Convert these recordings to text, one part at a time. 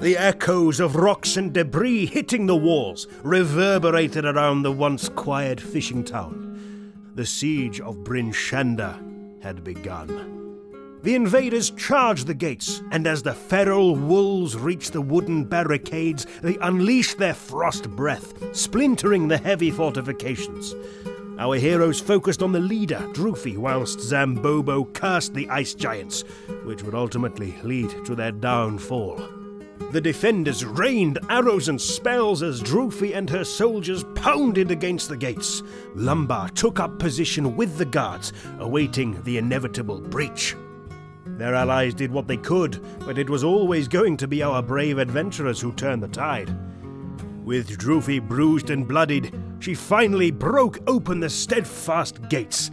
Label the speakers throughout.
Speaker 1: The echoes of rocks and debris hitting the walls reverberated around the once quiet fishing town. The siege of Bryn Shander had begun. The invaders charged the gates, and as the feral wolves reached the wooden barricades, they unleashed their frost breath, splintering the heavy fortifications. Our heroes focused on the leader, Drufi, whilst Zambobo cursed the ice giants, which would ultimately lead to their downfall. The defenders rained arrows and spells as Drufi and her soldiers pounded against the gates. Lumbar took up position with the guards, awaiting the inevitable breach. Their allies did what they could, but it was always going to be our brave adventurers who turned the tide. With Drufi bruised and bloodied, she finally broke open the steadfast gates.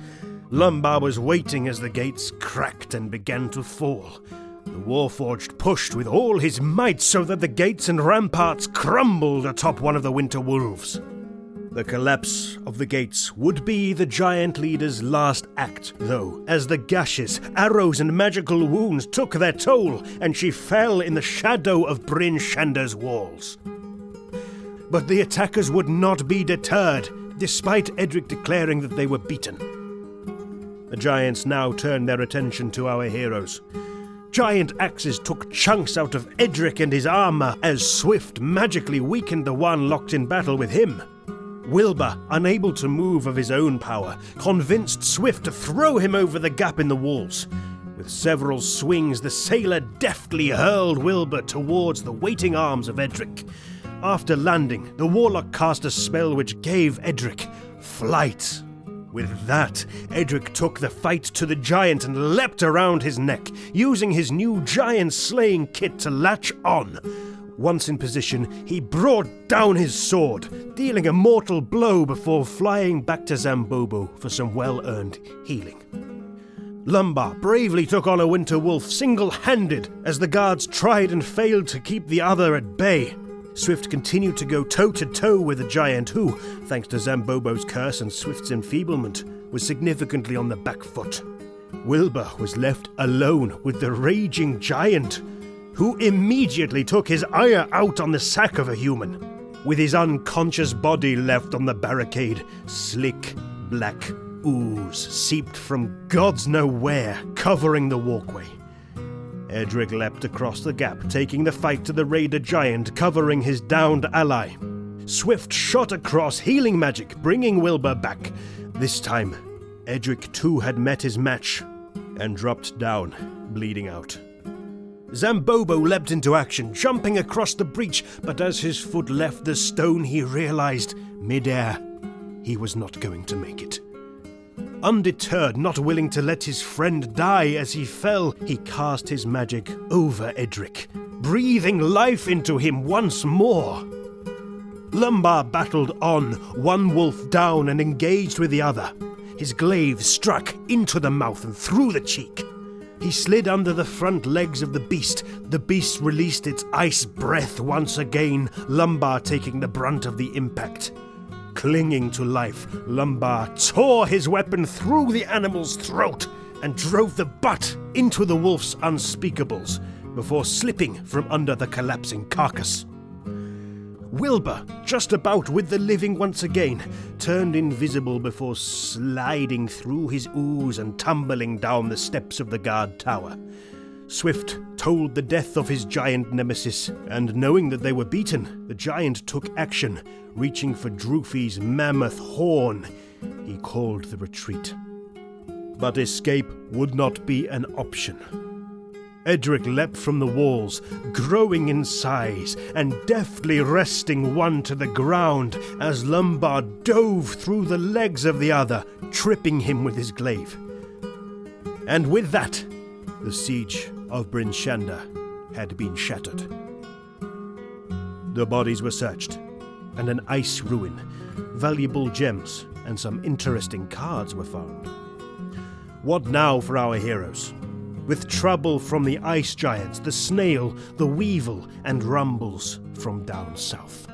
Speaker 1: Lumbar was waiting as the gates cracked and began to fall. The Warforged pushed with all his might so that the gates and ramparts crumbled atop one of the Winter Wolves. The collapse of the gates would be the giant leader's last act, though, as the gashes, arrows, and magical wounds took their toll, and she fell in the shadow of Bryn Shander's walls. But the attackers would not be deterred, despite Edric declaring that they were beaten. The giants now turned their attention to our heroes. Giant axes took chunks out of Edric and his armor as Swift magically weakened the one locked in battle with him. Wilbur, unable to move of his own power, convinced Swift to throw him over the gap in the walls. With several swings, the sailor deftly hurled Wilbur towards the waiting arms of Edric. After landing, the warlock cast a spell which gave Edric flight. With that, Edric took the fight to the giant and leapt around his neck, using his new giant slaying kit to latch on. Once in position, he brought down his sword, dealing a mortal blow before flying back to Zambobo for some well earned healing. Lumbar bravely took on a winter wolf single handed as the guards tried and failed to keep the other at bay. Swift continued to go toe to toe with the giant who, thanks to Zambobo's curse and Swift's enfeeblement, was significantly on the back foot. Wilbur was left alone with the raging giant who immediately took his ire out on the sack of a human. With his unconscious body left on the barricade, slick black ooze seeped from gods know where, covering the walkway. Edric leapt across the gap, taking the fight to the raider giant, covering his downed ally. Swift shot across, healing magic, bringing Wilbur back. This time, Edric too had met his match and dropped down, bleeding out. Zambobo leapt into action, jumping across the breach, but as his foot left the stone, he realized, midair, he was not going to make it. Undeterred, not willing to let his friend die as he fell, he cast his magic over Edric, breathing life into him once more. Lumbar battled on, one wolf down and engaged with the other. His glaive struck into the mouth and through the cheek. He slid under the front legs of the beast. The beast released its ice breath once again, Lumbar taking the brunt of the impact. Clinging to life, Lumbar tore his weapon through the animal's throat and drove the butt into the wolf's unspeakables before slipping from under the collapsing carcass. Wilbur, just about with the living once again, turned invisible before sliding through his ooze and tumbling down the steps of the guard tower. Swift told the death of his giant nemesis, and knowing that they were beaten, the giant took action, reaching for Drufi's mammoth horn. He called the retreat. But escape would not be an option. Edric leapt from the walls, growing in size, and deftly wresting one to the ground as Lumbar dove through the legs of the other, tripping him with his glaive. And with that, the siege of Bryn Shander had been shattered. The bodies were searched, and an ice rune, valuable gems, and some interesting cards were found. What now for our heroes? with trouble from the ice giants, the snail, the weevil, and rumbles from down south.